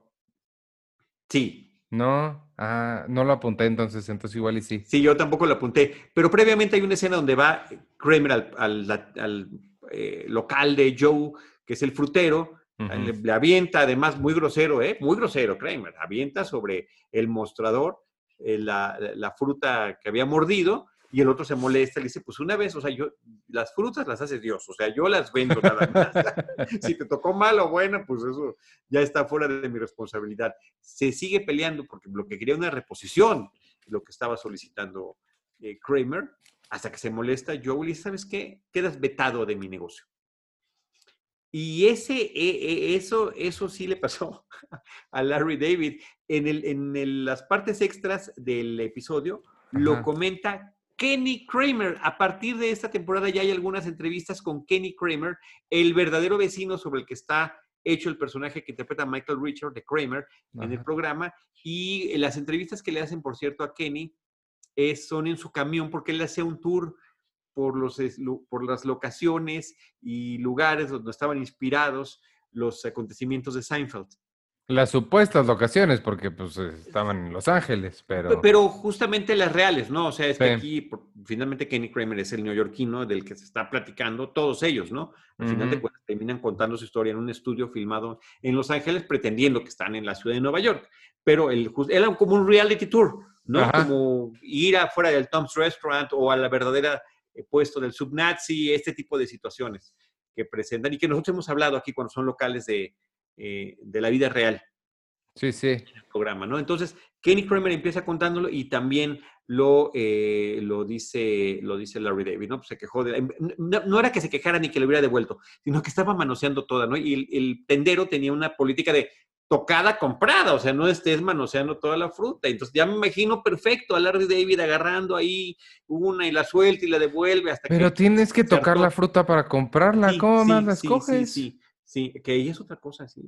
Sí, no. Ah, no lo apunté entonces, entonces igual y sí. Sí, yo tampoco lo apunté. Pero previamente hay una escena donde va Kramer al, al- al, eh, local de Joe, que es el frutero, le, le avienta, además muy grosero, ¿eh? Muy grosero, Kramer. Avienta sobre el mostrador eh, la, la fruta que había mordido y el otro se molesta y le dice, pues una vez, o sea, yo, las frutas las hace Dios, o sea, yo las vendo nada más. si te tocó mal o buena, pues eso ya está fuera de mi responsabilidad. Se sigue peleando porque lo que quería una reposición, lo que estaba solicitando eh, Kramer, hasta que se molesta Joe y ¿sabes qué? Quedas vetado de mi negocio. Y ese, eh, eh, eso, eso sí le pasó a Larry David. En, el, en el- las partes extras del episodio lo comenta Kenny Kramer. A partir de esta temporada ya hay algunas entrevistas con Kenny Kramer, el verdadero vecino sobre el que está hecho el personaje que interpreta Michael Richard de Kramer en el programa. Y las entrevistas que le hacen, por cierto, a Kenny es, son en su camión porque él hace un tour por, los, por las locaciones y lugares donde estaban inspirados los acontecimientos de Seinfeld. Las supuestas locaciones, porque pues estaban en Los Ángeles, Pe- pero... Pero justamente las reales, ¿no? O sea, es que aquí finalmente Kenny Kramer es el neoyorquino del que se está platicando, todos ellos, ¿no? Al final de cuentas terminan contando su historia en un estudio filmado en Los Ángeles pretendiendo que están en la ciudad de Nueva York. Pero el, era como un reality tour, ¿no? Ajá. Como ir afuera del Tom's Restaurant o a la verdadera eh, puesto del subnazi, este tipo de situaciones que presentan y que nosotros hemos hablado aquí cuando son locales de, eh, de la vida real Sí, sí. programa, ¿no? Entonces, Kenny Kramer empieza contándolo y también lo, eh, lo, dice, lo dice Larry David, ¿no? Pues se quejó de... No, no era que se quejara ni que le hubiera devuelto, sino que estaba manoseando toda, ¿no? Y el, el tendero tenía una política de tocada, comprada, o sea, no estés manoseando toda la fruta. Entonces ya me imagino perfecto a Larry David agarrando ahí una y la suelta y la devuelve hasta Pero tienes que tocar la fruta para comprarla, ¿cómo más la escoges? Sí, sí, sí, que ahí es otra cosa, sí.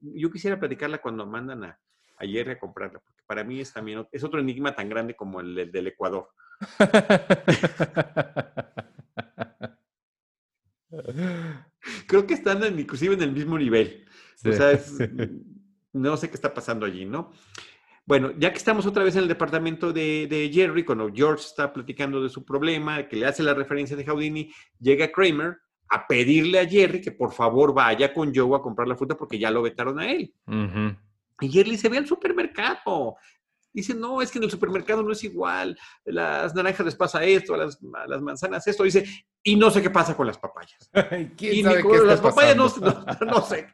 Yo quisiera platicarla cuando mandan a, ayer a comprarla, porque para mí es también, es otro enigma tan grande como el, del Ecuador. Creo que están inclusive en el mismo nivel. O sea, no sé qué está pasando allí, ¿no? Bueno, ya que estamos otra vez en el departamento de, Jerry, cuando George está platicando de su problema, que le hace la referencia de Houdini, llega Kramer a pedirle a Jerry que por favor vaya con Joe a comprar la fruta porque ya lo vetaron a él. Y Jerry se ve al supermercado. Dice, no, es que en el supermercado no es igual. Las naranjas les pasa esto, a las, manzanas esto. Dice, y no sé qué pasa con las papayas. ¿Quién y sabe qué las papayas no, no, sé.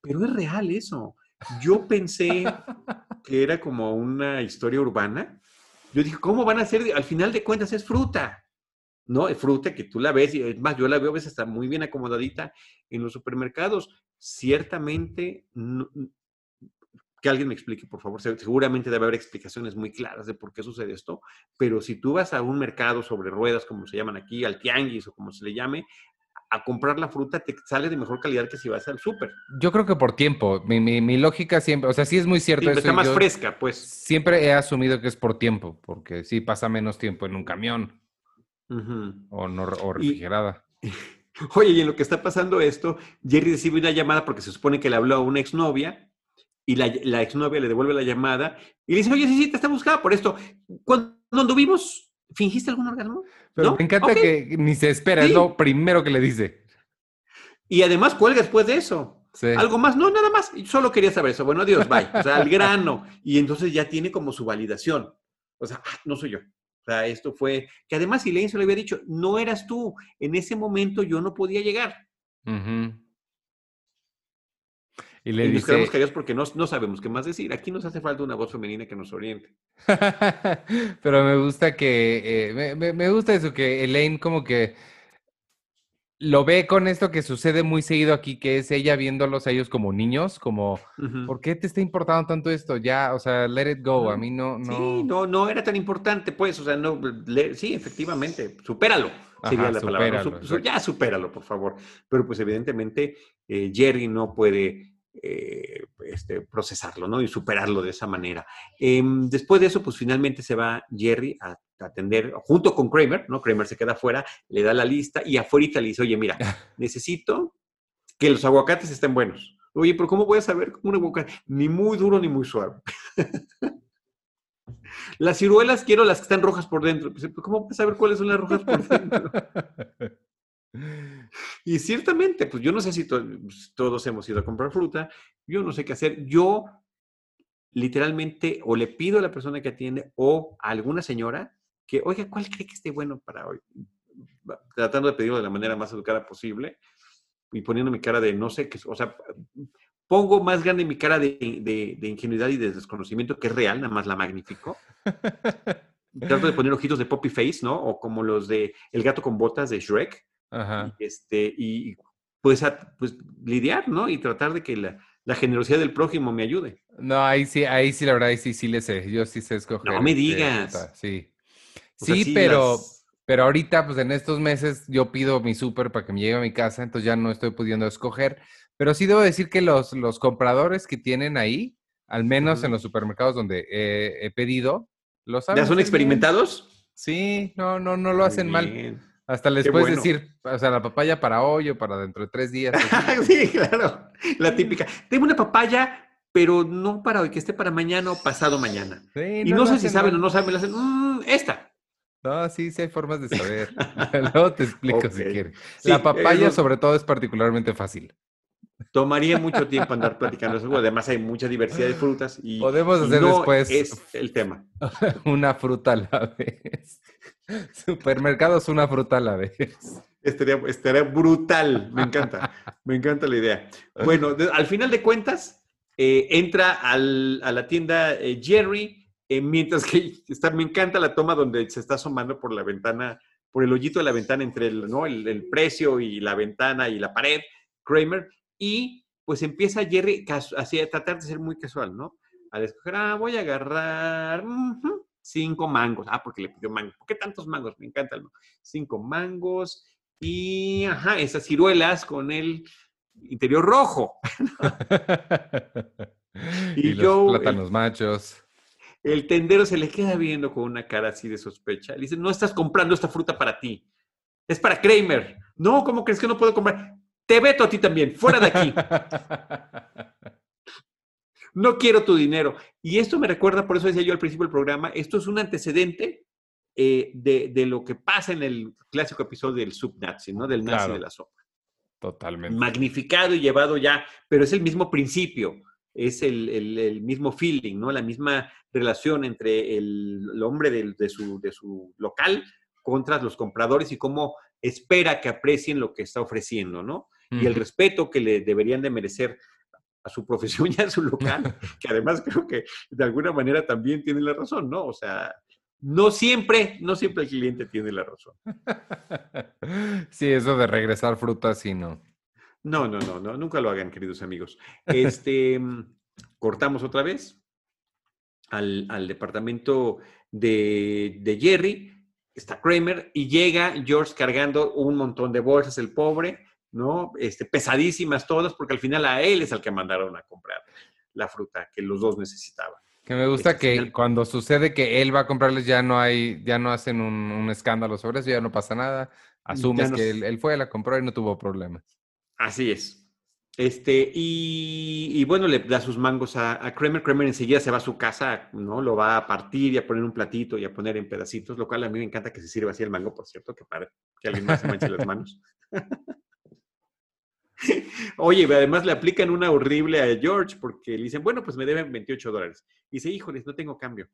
Pero es real eso. Yo pensé que era como una historia urbana. Yo dije, ¿cómo van a ser? Al final de cuentas es fruta. No, es fruta que tú la ves, y es más, yo la veo a veces está muy bien acomodadita en los supermercados. Ciertamente, que alguien me explique, por favor. Seguramente debe haber explicaciones muy claras de por qué sucede esto, pero si tú vas a un mercado sobre ruedas, como se llaman aquí, al tianguis o como se le llame, a comprar la fruta te sale de mejor calidad que si vas al súper. Yo creo que por tiempo. Mi, mi, lógica siempre, o sea, sí es muy cierto. está más fresca, pues. Siempre he asumido que es por tiempo, porque sí pasa menos tiempo en un camión o, no, o refrigerada. oye, y en lo que está pasando esto, Jerry recibe una llamada porque se supone que le habló a una exnovia y la, la exnovia le devuelve la llamada y le dice, oye, sí, sí, te está buscando por esto. Cuando anduvimos, ¿fingiste algún orgasmo? Pero me encanta que ni se espera, es lo primero que le dice. Y además cuelga después de eso. Algo más, no, nada más. Solo quería saber eso. Bueno, adiós, bye. O sea, al grano. Y entonces ya tiene como su validación. O sea, ah, no soy yo. Sea, esto fue, que además Elaine se lo había dicho, no eras tú. En ese momento yo no podía llegar. Y le nos quedamos porque no, no, sabemos qué más decir. Aquí nos hace falta una voz femenina que nos oriente. Pero me gusta que, eh, me, me, gusta eso, que Elaine como que lo ve con esto que sucede muy seguido aquí, que es ella viéndolos a ellos como niños, como, ¿por qué te está importando tanto esto? Ya, o sea, let it go, a mí no, no... Sí, no, no era tan importante, pues, o sea, no, sí, efectivamente, supéralo, sería la palabra. ya, supéralo, por favor. Pero pues evidentemente eh, Jerry no puede eh, este, procesarlo, ¿no? Y superarlo de esa manera. Em, después de eso, pues finalmente se va Jerry a, atender junto con Kramer, ¿no? Kramer se queda afuera, le da la lista y afuera le dice, oye, mira, necesito que los aguacates estén buenos. Oye, pero ¿cómo voy a saber cómo un aguacate? Ni muy duro ni muy suave. las ciruelas quiero las que están rojas por dentro. Pues, ¿Cómo voy a saber cuáles son las rojas por dentro? Y ciertamente, pues yo no sé si pues, todos hemos ido a comprar fruta, yo no sé qué hacer. Yo literalmente o le pido a la persona que atiende o a alguna señora que, oiga, ¿cuál cree que esté bueno para hoy? Tratando de pedirlo de la manera más educada posible y poniendo mi cara de no sé qué, o sea, pongo más grande mi cara de, de, ingenuidad y de desconocimiento que es real, nada más la magnifico. Trato de poner ojitos de poppy face, ¿no? O como los de El gato con botas de Shrek Ajá. Y, este, y pues, pues lidiar, ¿no? Y tratar de que la, la, generosidad del prójimo me ayude. No, ahí sí, ahí sí, la verdad, ahí sí, sí le sé. Yo sí sé escoger. No me digas. sí. Sí, pero, pero ahorita, pues en estos meses, yo pido mi súper para que me llegue a mi casa, entonces ya no estoy pudiendo escoger. Pero sí debo decir que los, los compradores que tienen ahí, al menos en los supermercados donde he pedido, los ¿Ya son experimentados? Sí, no, no, no lo hacen mal. Hasta les puedes decir, o sea, la papaya para hoy o para dentro de tres días. sí, claro. La típica. Tengo una papaya, pero no para hoy, que esté para mañana o pasado mañana. y no, sé si saben o no saben, hacen, mmm, esta. No, sí, sí hay formas de saber. Luego te explico si quieres. la papaya, sobre todo, es particularmente fácil. Tomaría mucho tiempo andar platicando eso. Además, hay mucha diversidad de frutas y podemos hacer después. Es el tema. una fruta a la vez. Supermercados, una fruta a la vez. Estaría, estaría brutal. Me encanta. Me encanta la idea. Bueno, al final de cuentas, eh, entra al, a la tienda eh, Jerry, eh, mientras que está, me encanta la toma donde se está asomando por la ventana, por el hoyito de la ventana entre el, ¿no? el, el precio y la ventana y la pared, Kramer, y pues empieza Jerry así a tratar de ser muy casual, ¿no? Al escoger, ah, voy a agarrar cinco mangos. Ah, porque le pidió mangos. ¿Por qué tantos mangos? Me encanta el Cinco mangos y, ajá, esas ciruelas con el interior rojo. y, los plátanos machos. El tendero se le queda viendo con una cara así de sospecha. Le dice, no estás comprando esta fruta para ti. Es para Kramer. No, ¿cómo crees que no puedo comprar? Te veto a ti también. Fuera de aquí. no quiero tu dinero. Y esto me recuerda, por eso decía yo al principio del programa, esto es un antecedente eh, de, lo que pasa en el clásico episodio del subnazi, ¿no? Del nazi de la sopa. Totalmente. Magnificado y llevado ya, pero es el mismo principio, es el, mismo feeling, ¿no? La misma relación entre el, hombre de, su, de su local contra los compradores y cómo espera que aprecien lo que está ofreciendo, ¿no? Y el respeto que le deberían de merecer a su profesión y a su local, que además creo que de alguna manera también tiene la razón, ¿no? O sea, no siempre, no siempre el cliente tiene la razón. Sí, eso de regresar frutas, sí, no. No, no, no, no, nunca lo hagan, queridos amigos. Este, cortamos otra vez al, departamento de, de, Jerry, está Kramer, y llega George cargando un montón de bolsas, el pobre, ¿no? Este, pesadísimas todas, porque al final a él es al que mandaron a comprar la fruta que los dos necesitaban. Que me gusta que cuando sucede que él va a comprarles ya no hay, ya no hacen un, escándalo sobre eso, ya no pasa nada. Asumes que él, fue, la compró y no tuvo problemas. Así es. Este, y, bueno, le da sus mangos a, a, Kramer. Kramer enseguida se va a su casa, ¿no? Lo va a partir y a poner un platito y a poner en pedacitos, lo cual a mí me encanta que se sirva así el mango, por cierto, que para que alguien más se manche las manos. Oye, además le aplican una horrible a George porque le dicen, bueno, pues me deben 28 dólares. Y dice, híjoles, no tengo cambio.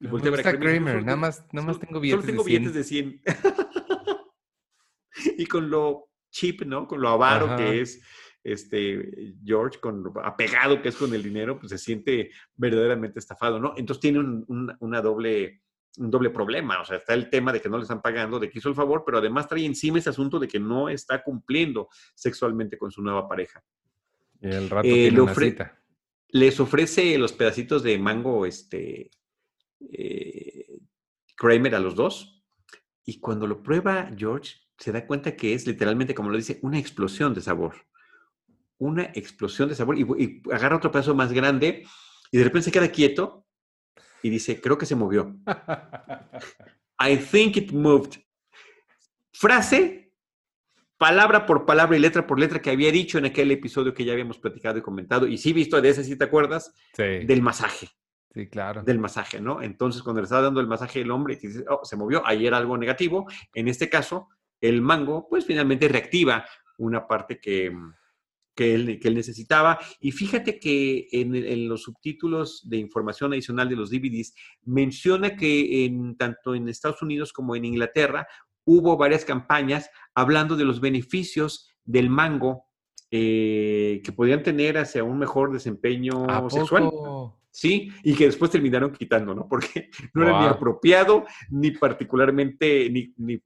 Y no, Kramer, nada más, nada más tengo billetes solo tengo billetes de 100. y con lo cheap, ¿no? Con lo avaro que es este George, con lo apegado que es con el dinero, pues se siente verdaderamente estafado, ¿no? Entonces tiene una doble un doble problema. O sea, está el tema de que no le están pagando, de que hizo el favor, pero además trae encima ese asunto de que no está cumpliendo sexualmente con su nueva pareja. Y el rato eh, tiene Les ofrece los pedacitos de mango, este, eh, Kramer a los dos. Y cuando lo prueba George, se da cuenta que es literalmente, como lo dice, una explosión de sabor. Una explosión de sabor. Y, y agarra otro pedazo más grande y de repente se queda quieto y dice, creo que se movió. I think it moved. Frase, palabra por palabra y letra por letra que había dicho en aquel episodio que ya habíamos platicado y comentado. Y sí, visto de ese, si te acuerdas, del masaje. Sí, claro. Del masaje, ¿no? Entonces, cuando le estaba dando el masaje el hombre dice, oh, se movió, ahí era algo negativo. En este caso, el mango, pues finalmente reactiva una parte que, que él, que él necesitaba. Y fíjate que en, los subtítulos de información adicional de los DVDs menciona que en, tanto en Estados Unidos como en Inglaterra hubo varias campañas hablando de los beneficios del mango eh, que podían tener hacia un mejor desempeño sexual. Sí, y que después terminaron quitando, ¿no? Porque no era ni apropiado, ni particularmente, ni, ni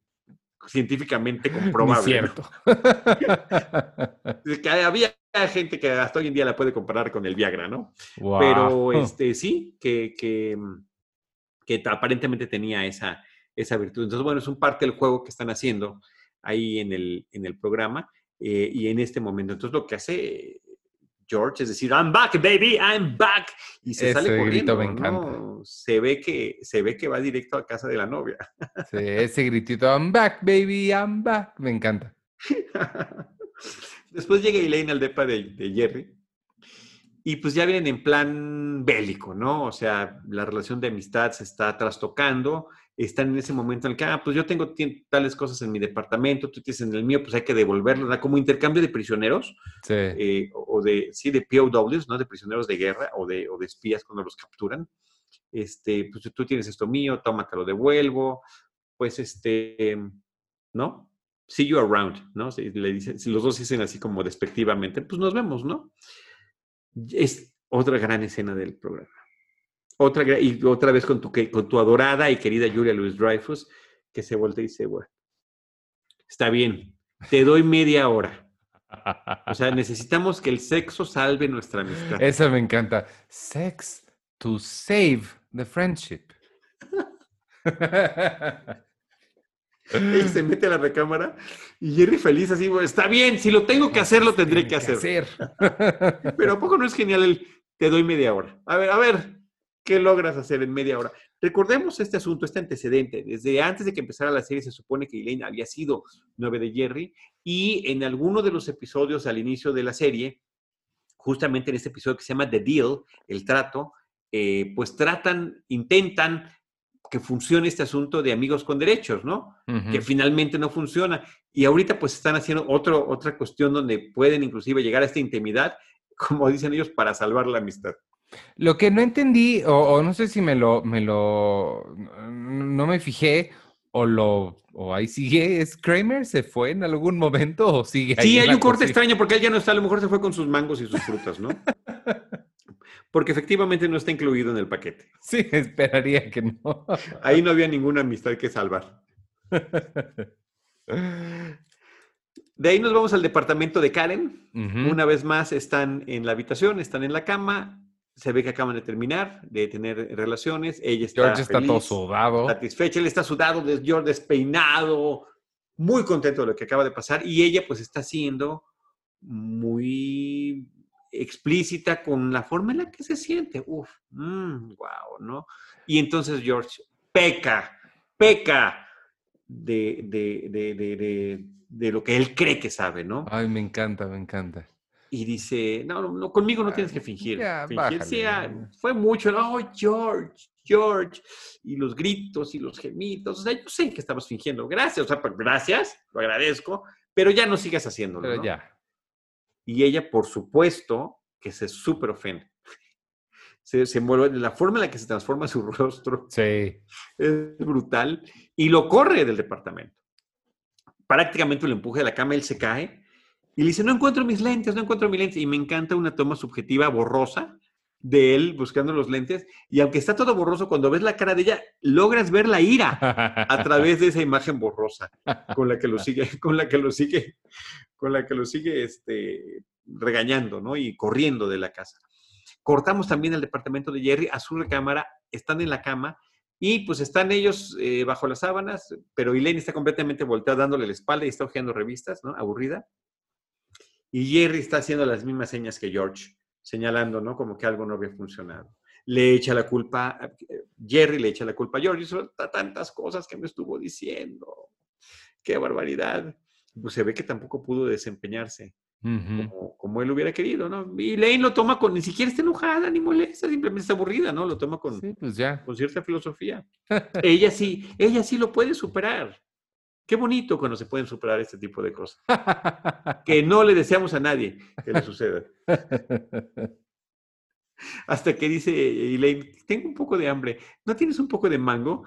científicamente comprobable. cierto. que había gente que hasta hoy en día la puede comparar con el Viagra, ¿no? Pero este, sí, que, que, que, aparentemente tenía esa, esa virtud. Entonces, bueno, es un parte del juego que están haciendo ahí en el, en el programa eh, y en este momento. Entonces, lo que hace George, es decir, I'm back, baby, I'm back. Y se sale corriendo. Grito me Se ve que se ve que va directo a casa de la novia. Sí, ese gritito, I'm back, baby, I'm back. Me encanta. Después llega Elaine al depa de, de Jerry. Y pues ya vienen en plan bélico, ¿no? O sea, la relación de amistad se está trastocando están en ese momento en el que, ah, pues yo tengo tales cosas en mi departamento, tú tienes en el mío, pues hay que devolverlo, ¿no? como intercambio de prisioneros, sí. Eh, o de, sí, de POWs, ¿no? De prisioneros de guerra o de, o de espías cuando los capturan. Este, pues tú tienes esto mío, toma, te lo devuelvo, pues este, ¿no? See you around, ¿no? Le dicen, si los dos dicen así como despectivamente, pues nos vemos, ¿no? Es otra gran escena del programa. Otra, y otra vez con tu, con tu adorada y querida Julia Louis Dreyfus, que se voltea y dice, bueno, está bien, te doy media hora. O sea, necesitamos que el sexo salve nuestra amistad. Eso me encanta. Sex to save the friendship. Él se mete a la recámara y Jerry feliz así, está bien, si lo tengo que hacer, lo tendré que hacer. Pero ¿a poco no es genial el te doy media hora? A ver, a ver, ¿qué logras hacer en media hora? Recordemos este asunto, este antecedente. Desde antes de que empezara la serie se supone que Elaine había sido novia de Jerry y en alguno de los episodios al inicio de la serie, justamente en este episodio que se llama The Deal, el trato, eh, pues tratan, intentan que funcione este asunto de amigos con derechos, ¿no? Que finalmente no funciona. Y ahorita pues están haciendo otro, otra cuestión donde pueden inclusive llegar a esta intimidad, como dicen ellos, para salvar la amistad. Lo que no entendí, o, no sé si me lo, me lo, no me fijé, o lo, o ahí sigue, ¿es Kramer? ¿Se fue en algún momento o sigue ahí? Sí, hay un corte extraño porque él ya no está, a lo mejor se fue con sus mangos y sus frutas, ¿no? Porque efectivamente no está incluido en el paquete. Sí, esperaría que no. Ahí no había ninguna amistad que salvar. De ahí nos vamos al departamento de Karen. Una vez más están en la habitación, están en la cama. Se ve que acaban de terminar de tener relaciones. Ella está George está todo sudado. Satisfecha. Él está sudado, George despeinado, muy contento de lo que acaba de pasar. Y ella pues está siendo muy explícita con la forma en la que se siente. Uf, mmm, wow, ¿no? Y entonces George peca, peca de, de, de, de, lo que él cree que sabe, ¿no? Ay, me encanta, me encanta. Y dice, no, no, conmigo no tienes que fingir. fingir fue mucho, oh, George, George, y los gritos y los gemitos. O sea, yo sé que estabas fingiendo. Gracias, o sea, pues, gracias, lo agradezco, pero ya no sigas haciéndolo. Pero ya. Y ella, por supuesto, que se súper ofende. Se, se envuelve, la forma en la que se transforma su rostro sí. es brutal y lo corre del departamento. Prácticamente lo empuje de la cama, él se cae y le dice, no encuentro mis lentes, no encuentro mis lentes. Y me encanta una toma subjetiva borrosa de él buscando los lentes. Y aunque está todo borroso, cuando ves la cara de ella, logras ver la ira a través de esa imagen borrosa con la que lo sigue, con la que lo sigue, con la que lo sigue este, regañando, ¿no? Y corriendo de la casa. Cortamos también el departamento de Jerry a su recámara, están en la cama y pues están ellos eh, bajo las sábanas, pero Elaine está completamente volteada dándole la espalda y está hojeando revistas, ¿no? Aburrida. Y Jerry está haciendo las mismas señas que George, señalando, ¿no? Como que algo no había funcionado. Le echa la culpa, Jerry le echa la culpa a George, y tantas cosas que me estuvo diciendo. Qué barbaridad. Pues se ve que tampoco pudo desempeñarse como, él hubiera querido, ¿no? Y Lane lo toma con, ni siquiera está enojada ni molesta, simplemente está aburrida, ¿no? Lo toma con, pues ya. con cierta filosofía. ella sí, ella sí lo puede superar. Qué bonito cuando se pueden superar este tipo de cosas. que no le deseamos a nadie que le suceda. Hasta que dice Elaine, tengo un poco de hambre. ¿No tienes un poco de mango?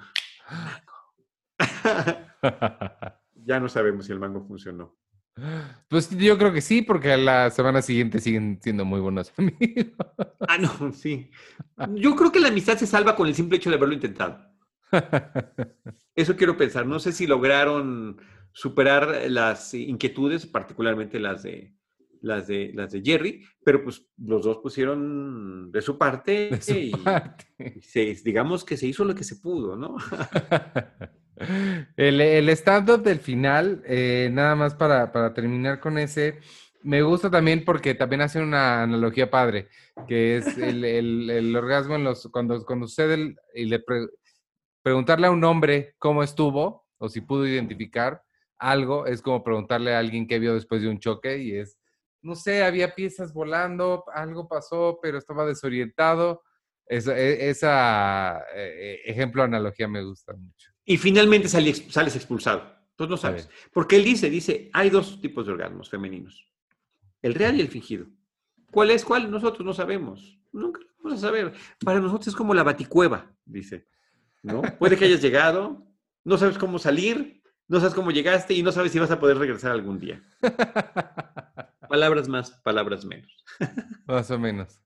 ya no sabemos si el mango funcionó. Pues yo creo que sí, porque a la semana siguiente siguen siendo muy buenos amigos. Ah, no, sí. Yo creo que la amistad se salva con el simple hecho de haberlo intentado. Eso quiero pensar. No sé si lograron superar las inquietudes, particularmente las de las de las de Jerry, pero pues los dos pusieron de su parte, y, digamos que se hizo lo que se pudo, ¿no? El, el stand-up del final, eh, nada más para, terminar con ese, me gusta también porque también hace una analogía padre, que es el, orgasmo en los, cuando, cuando sucede y le preguntarle a un hombre cómo estuvo o si pudo identificar algo, es como preguntarle a alguien qué vio después de un choque y es, no sé, había piezas volando, algo pasó, pero estaba desorientado. Esa, e, esa eh, ejemplo, analogía me gusta mucho. Y finalmente sales expulsado. Tú no sabes. Porque él dice, dice, hay dos tipos de orgasmos femeninos. El real y el fingido. ¿Cuál es cuál? Nosotros no sabemos. Nunca lo vamos a saber. Para nosotros es como la baticueva, dice. ¿No? Puede que hayas llegado, no sabes cómo salir, no sabes cómo llegaste y no sabes si vas a poder regresar algún día. palabras más, palabras menos. más o menos.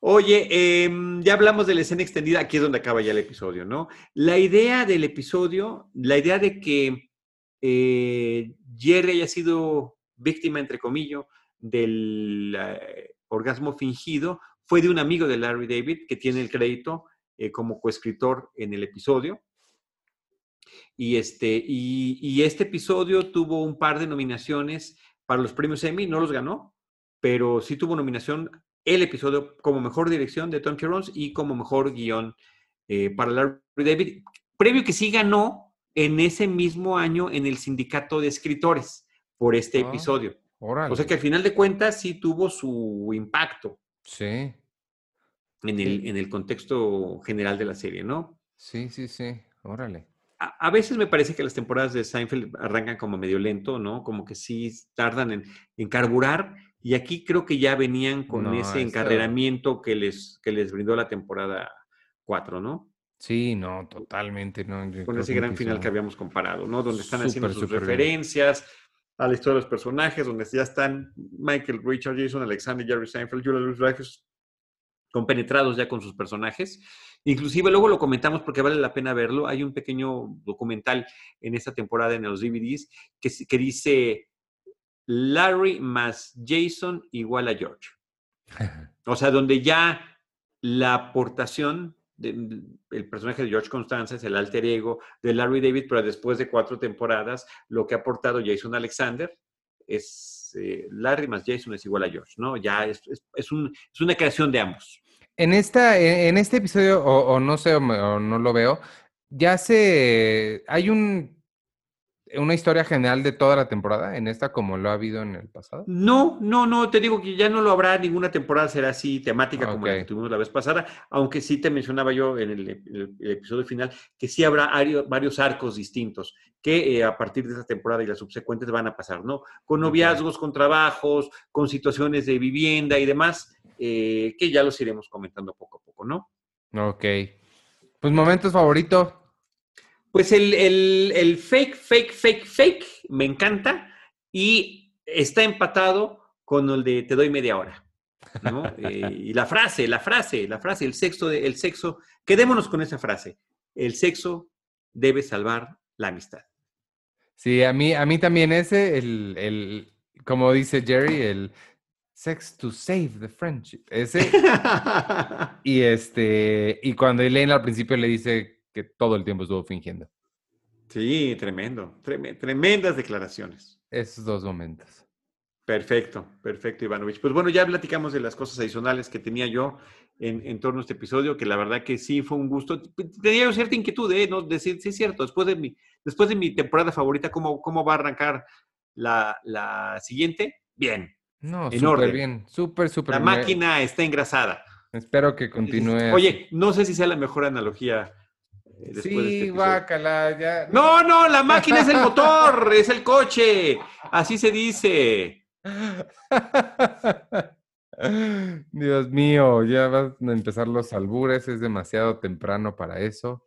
Oye, em, ya hablamos de la escena extendida, aquí es donde acaba ya el episodio, ¿no? La idea del episodio, la idea de que eh, Jerry haya sido víctima, entre comillas, del eh, orgasmo fingido fue de un amigo de Larry David que tiene el crédito eh, como coescritor en el episodio. Y este, y, este episodio tuvo un par de nominaciones para los premios Emmy, no los ganó, pero sí tuvo nominación el episodio como mejor dirección de Tom Rons y como mejor guion eh, para Larry David, previo que sí ganó en ese mismo año en el sindicato de escritores por este ah, episodio. O sea que al final de cuentas sí tuvo su impacto. Sí. En el, en el contexto general de la serie, ¿no? Sí, sí, sí. Órale. A, veces me parece que las temporadas de Seinfeld arrancan como medio lento, ¿no? Como que sí tardan en, en carburar. Y aquí creo que ya venían con ese encarreramiento que les, que les brindó la temporada 4, ¿no? Sí, no, totalmente. No, con ese gran final que habíamos comparado, ¿no? Donde están haciendo sus referencias a la historia de los personajes, donde ya están Michael Richard, Jason Alexander, Jerry Seinfeld, Julia Louis Dreyfus compenetrados ya con sus personajes. Inclusive luego lo comentamos porque vale la pena verlo. Hay un pequeño documental en esta temporada en los DVDs que, que dice Larry más Jason igual a George. O sea, donde ya la aportación el personaje de George Constanza es el alter ego de Larry David, pero después de cuatro temporadas, lo que ha aportado Jason Alexander es eh, Larry Jason es igual a George, ¿no? Ya es, es, una creación de ambos. En, esta, en este episodio, o, no sé, o no lo veo, ya se. Hay un una historia general de toda la temporada en esta como lo ha habido en el pasado? No, no, no, te digo que ya no lo habrá, ninguna temporada será así temática como la que tuvimos la vez pasada, aunque sí te mencionaba yo en el, episodio final que sí habrá varios arcos distintos que eh, a partir de esta temporada y las subsecuentes van a pasar, ¿no? Con noviazgos, con trabajos, con situaciones de vivienda y demás, eh, que ya los iremos comentando poco a poco, ¿no? Ok. Pues momentos favoritos. Pues el, fake, fake, fake, fake me encanta y está empatado con el de te doy media hora. ¿no? Eh, y la frase, la frase, la frase, el sexo, el sexo, quedémonos con esa frase. El sexo debe salvar la amistad. Sí, a mí, a mí también ese, el, el, como dice Jerry, el sex to save the friendship. Ese. y este, y cuando Elaine al principio le dice que todo el tiempo estuvo fingiendo. Sí, tremendo. tremendas declaraciones. Esos dos momentos. Perfecto, perfecto, Ivanovich. Pues bueno, ya platicamos de las cosas adicionales que tenía yo en, torno a este episodio, que la verdad que sí fue un gusto. Tenía yo cierta inquietud, ¿eh? ¿No? Decir, sí, es cierto, después de mi, después de mi temporada favorita, ¿cómo, cómo va a arrancar la, siguiente? Bien. No, súper bien, súper, súper La máquina está engrasada. Espero que continúe. Oye, no sé si sea la mejor analogía eh, sí, este guácala, ya. No, no, la máquina es el motor, es el coche. Así se dice. Dios mío, ya van a empezar los albures, es demasiado temprano para eso.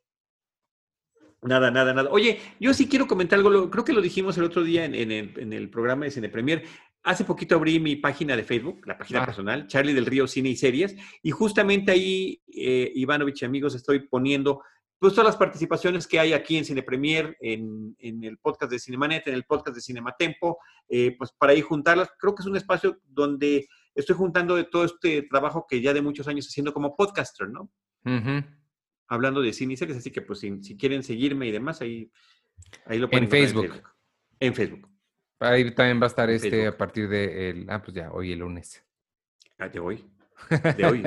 Nada, nada, nada. Oye, yo sí quiero comentar algo, creo que lo dijimos el otro día en, el, programa de Cine Premier. Hace poquito abrí mi página de Facebook, la página ah. personal, Charlie del Río Cine y Series, y justamente ahí, eh, Ivanovich y amigos, estoy poniendo pues todas las participaciones que hay aquí en Cine Premier, en, el podcast de Cinemanet, en el podcast de Cinematempo, eh, pues para ir juntarlas. Creo que es un espacio donde estoy juntando de todo este trabajo que ya de muchos años haciendo como podcaster, ¿no? Hablando de cine y series, así que pues si, quieren seguirme y demás, ahí, ahí lo pueden En Facebook. En Facebook. Ahí también va a estar este a partir de, el, ah, pues ya, hoy el lunes. Ah, de hoy. De hoy.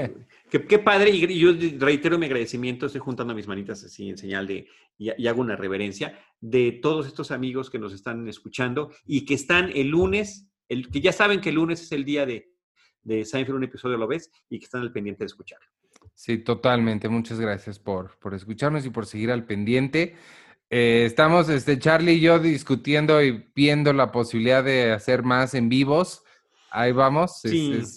Qué, padre, y yo reitero mi agradecimiento, estoy juntando mis manitas así en señal de, y, hago una reverencia, de todos estos amigos que nos están escuchando y que están el lunes, el, que ya saben que el lunes es el día de, de Seinfeld, un episodio lo ves, y que están al pendiente de escucharlo. Sí, totalmente. Muchas gracias por, por escucharnos y por seguir al pendiente. Eh, estamos, este, Charlie y yo, discutiendo y viendo la posibilidad de hacer más en vivos. Ahí vamos.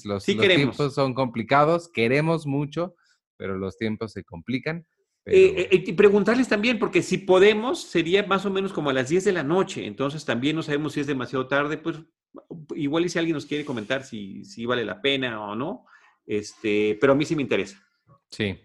los, tiempos son complicados, queremos mucho, pero los tiempos se complican. Eh, eh, y preguntarles también, porque si podemos, sería más o menos como a las 10 de la noche, entonces también no sabemos si es demasiado tarde, pues igual y si alguien nos quiere comentar si, si vale la pena o no, este, pero a mí sí me interesa. Sí.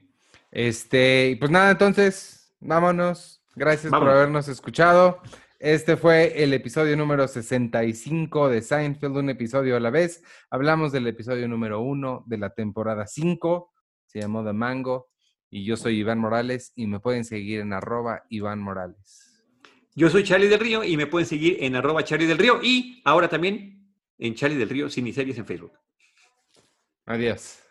Este, pues nada, entonces, vámonos. Gracias por habernos escuchado. Este fue el episodio número 65 de Seinfeld, un episodio a la vez. Hablamos del episodio número 1 de la temporada 5, se llamó The Mango, y yo soy Iván Morales y me pueden seguir en arroba Iván Morales. Yo soy Charlie del Río y me pueden seguir en arroba Charlie del Río y ahora también en Charlie del Río, sin series en Facebook. Adiós.